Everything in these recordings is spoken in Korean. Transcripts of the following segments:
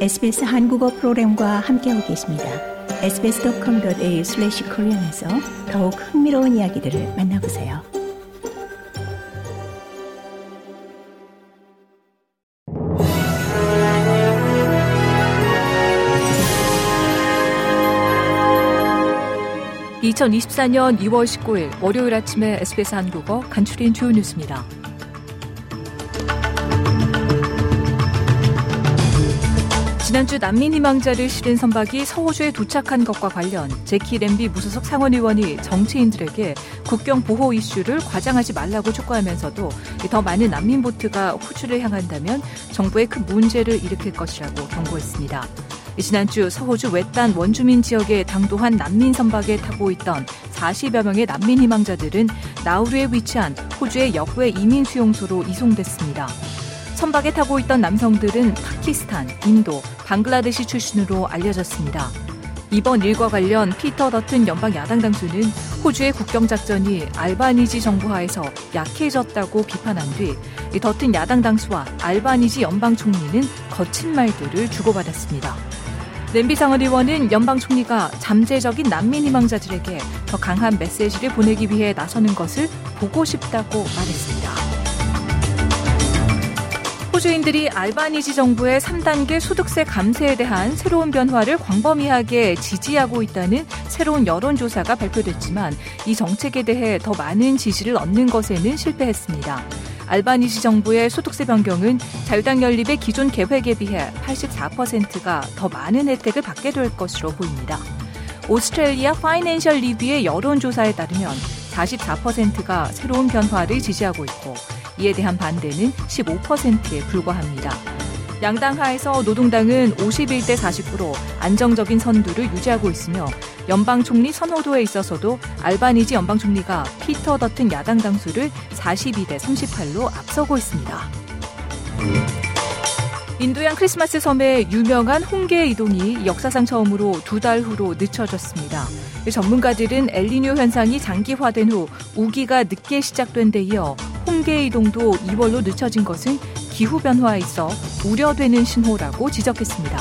SBS 한국어 프로그램과 함께하고 계십니다. sbs.com.au/korean에서 더욱 흥미로운 이야기들을 만나보세요. (2024년 2월 19일) 월요일 아침에 SBS 한국어 간추린 주요 뉴스입니다. 지난주 난민 희망자를 실은 선박이 서호주에 도착한 것과 관련 제키 램비 무소속 상원의원이 정치인들에게 국경 보호 이슈를 과장하지 말라고 촉구하면서도 더 많은 난민 보트가 호주를 향한다면 정부에 큰 문제를 일으킬 것이라고 경고했습니다. 지난주 서호주 외딴 원주민 지역에 당도한 난민 선박에 타고 있던 40여 명의 난민 희망자들은 나우루에 위치한 호주의 역외 이민 수용소로 이송됐습니다. 선박에 타고 있던 남성들은 파키스탄, 인도, 방글라데시 출신으로 알려졌습니다. 이번 일과 관련 피터 더튼 연방 야당 당수는 호주의 국경 작전이 알바니지 정부 하에서 약해졌다고 비판한 뒤 더튼 야당 당수와 알바니지 연방 총리는 거친 말들을 주고받았습니다. 냄비 상원 의원은 연방 총리가 잠재적인 난민 희망자들에게 더 강한 메시지를 보내기 위해 나서는 것을 보고 싶다고 말했습니다. 호주인들이 알바니지 정부의 3단계 소득세 감세에 대한 새로운 변화를 광범위하게 지지하고 있다는 새로운 여론조사가 발표됐지만 이 정책에 대해 더 많은 지지를 얻는 것에는 실패했습니다. 알바니지 정부의 소득세 변경은 자유당 연립의 기존 계획에 비해 84%가 더 많은 혜택을 받게 될 것으로 보입니다. 오스트레일리아 파이낸셜 리뷰의 여론조사에 따르면 44%가 새로운 변화를 지지하고 있고 이에 대한 반대는 15%에 불과합니다. 양당 하에서 노동당은 51대 49로 안정적인 선두를 유지하고 있으며 연방 총리 선호도에 있어서도 알바니지 연방 총리가 피터 더튼 야당 당수를 42대 38로 앞서고 있습니다. 인도양 크리스마스 섬의 유명한 홍게 이동이 역사상 처음으로 두 달 후로 늦춰졌습니다. 전문가들은 엘리뇨 현상이 장기화된 후 우기가 늦게 시작된 데 이어 홍게 이동도 2월로 늦춰진 것은 기후변화에 있어 우려되는 신호라고 지적했습니다.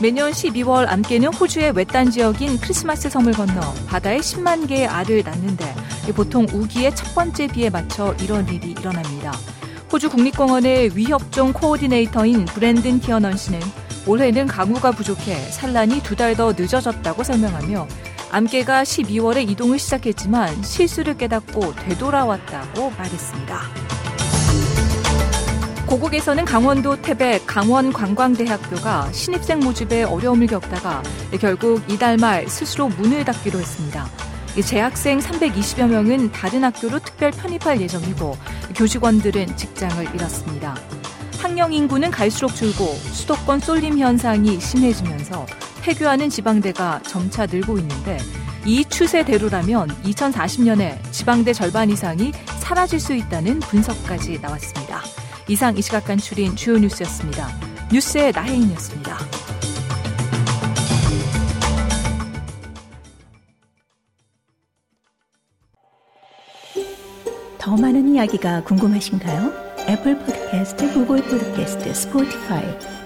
매년 12월 암깨는 호주의 외딴 지역인 크리스마스 섬을 건너 바다에 10만 개의 알을 낳는데 보통 우기의 첫 번째 비에 맞춰 이런 일이 일어납니다. 호주 국립공원의 위협종 코오디네이터인 브랜든 티어넌 씨는 올해는 강우가 부족해 산란이 두 달 더 늦어졌다고 설명하며 암개가 12월에 이동을 시작했지만 실수를 깨닫고 되돌아왔다고 말했습니다. 고국에서는 강원도 태백 강원관광대학교가 신입생 모집에 어려움을 겪다가 결국 이달 말 스스로 문을 닫기로 했습니다. 재학생 320여 명은 다른 학교로 특별 편입할 예정이고 교직원들은 직장을 잃었습니다. 학령 인구는 갈수록 줄고 수도권 쏠림 현상이 심해지면서 폐교하는 지방대가 점차 늘고 있는데 이 추세대로라면 2040년에 지방대 절반 이상이 사라질 수 있다는 분석까지 나왔습니다. 이상 이 시각 간출인 주요 뉴스였습니다. 뉴스의 나혜인이었습니다. 더 많은 이야기가 궁금하신가요? 애플 포드캐스트, 구글 포드캐스트, 스포티파이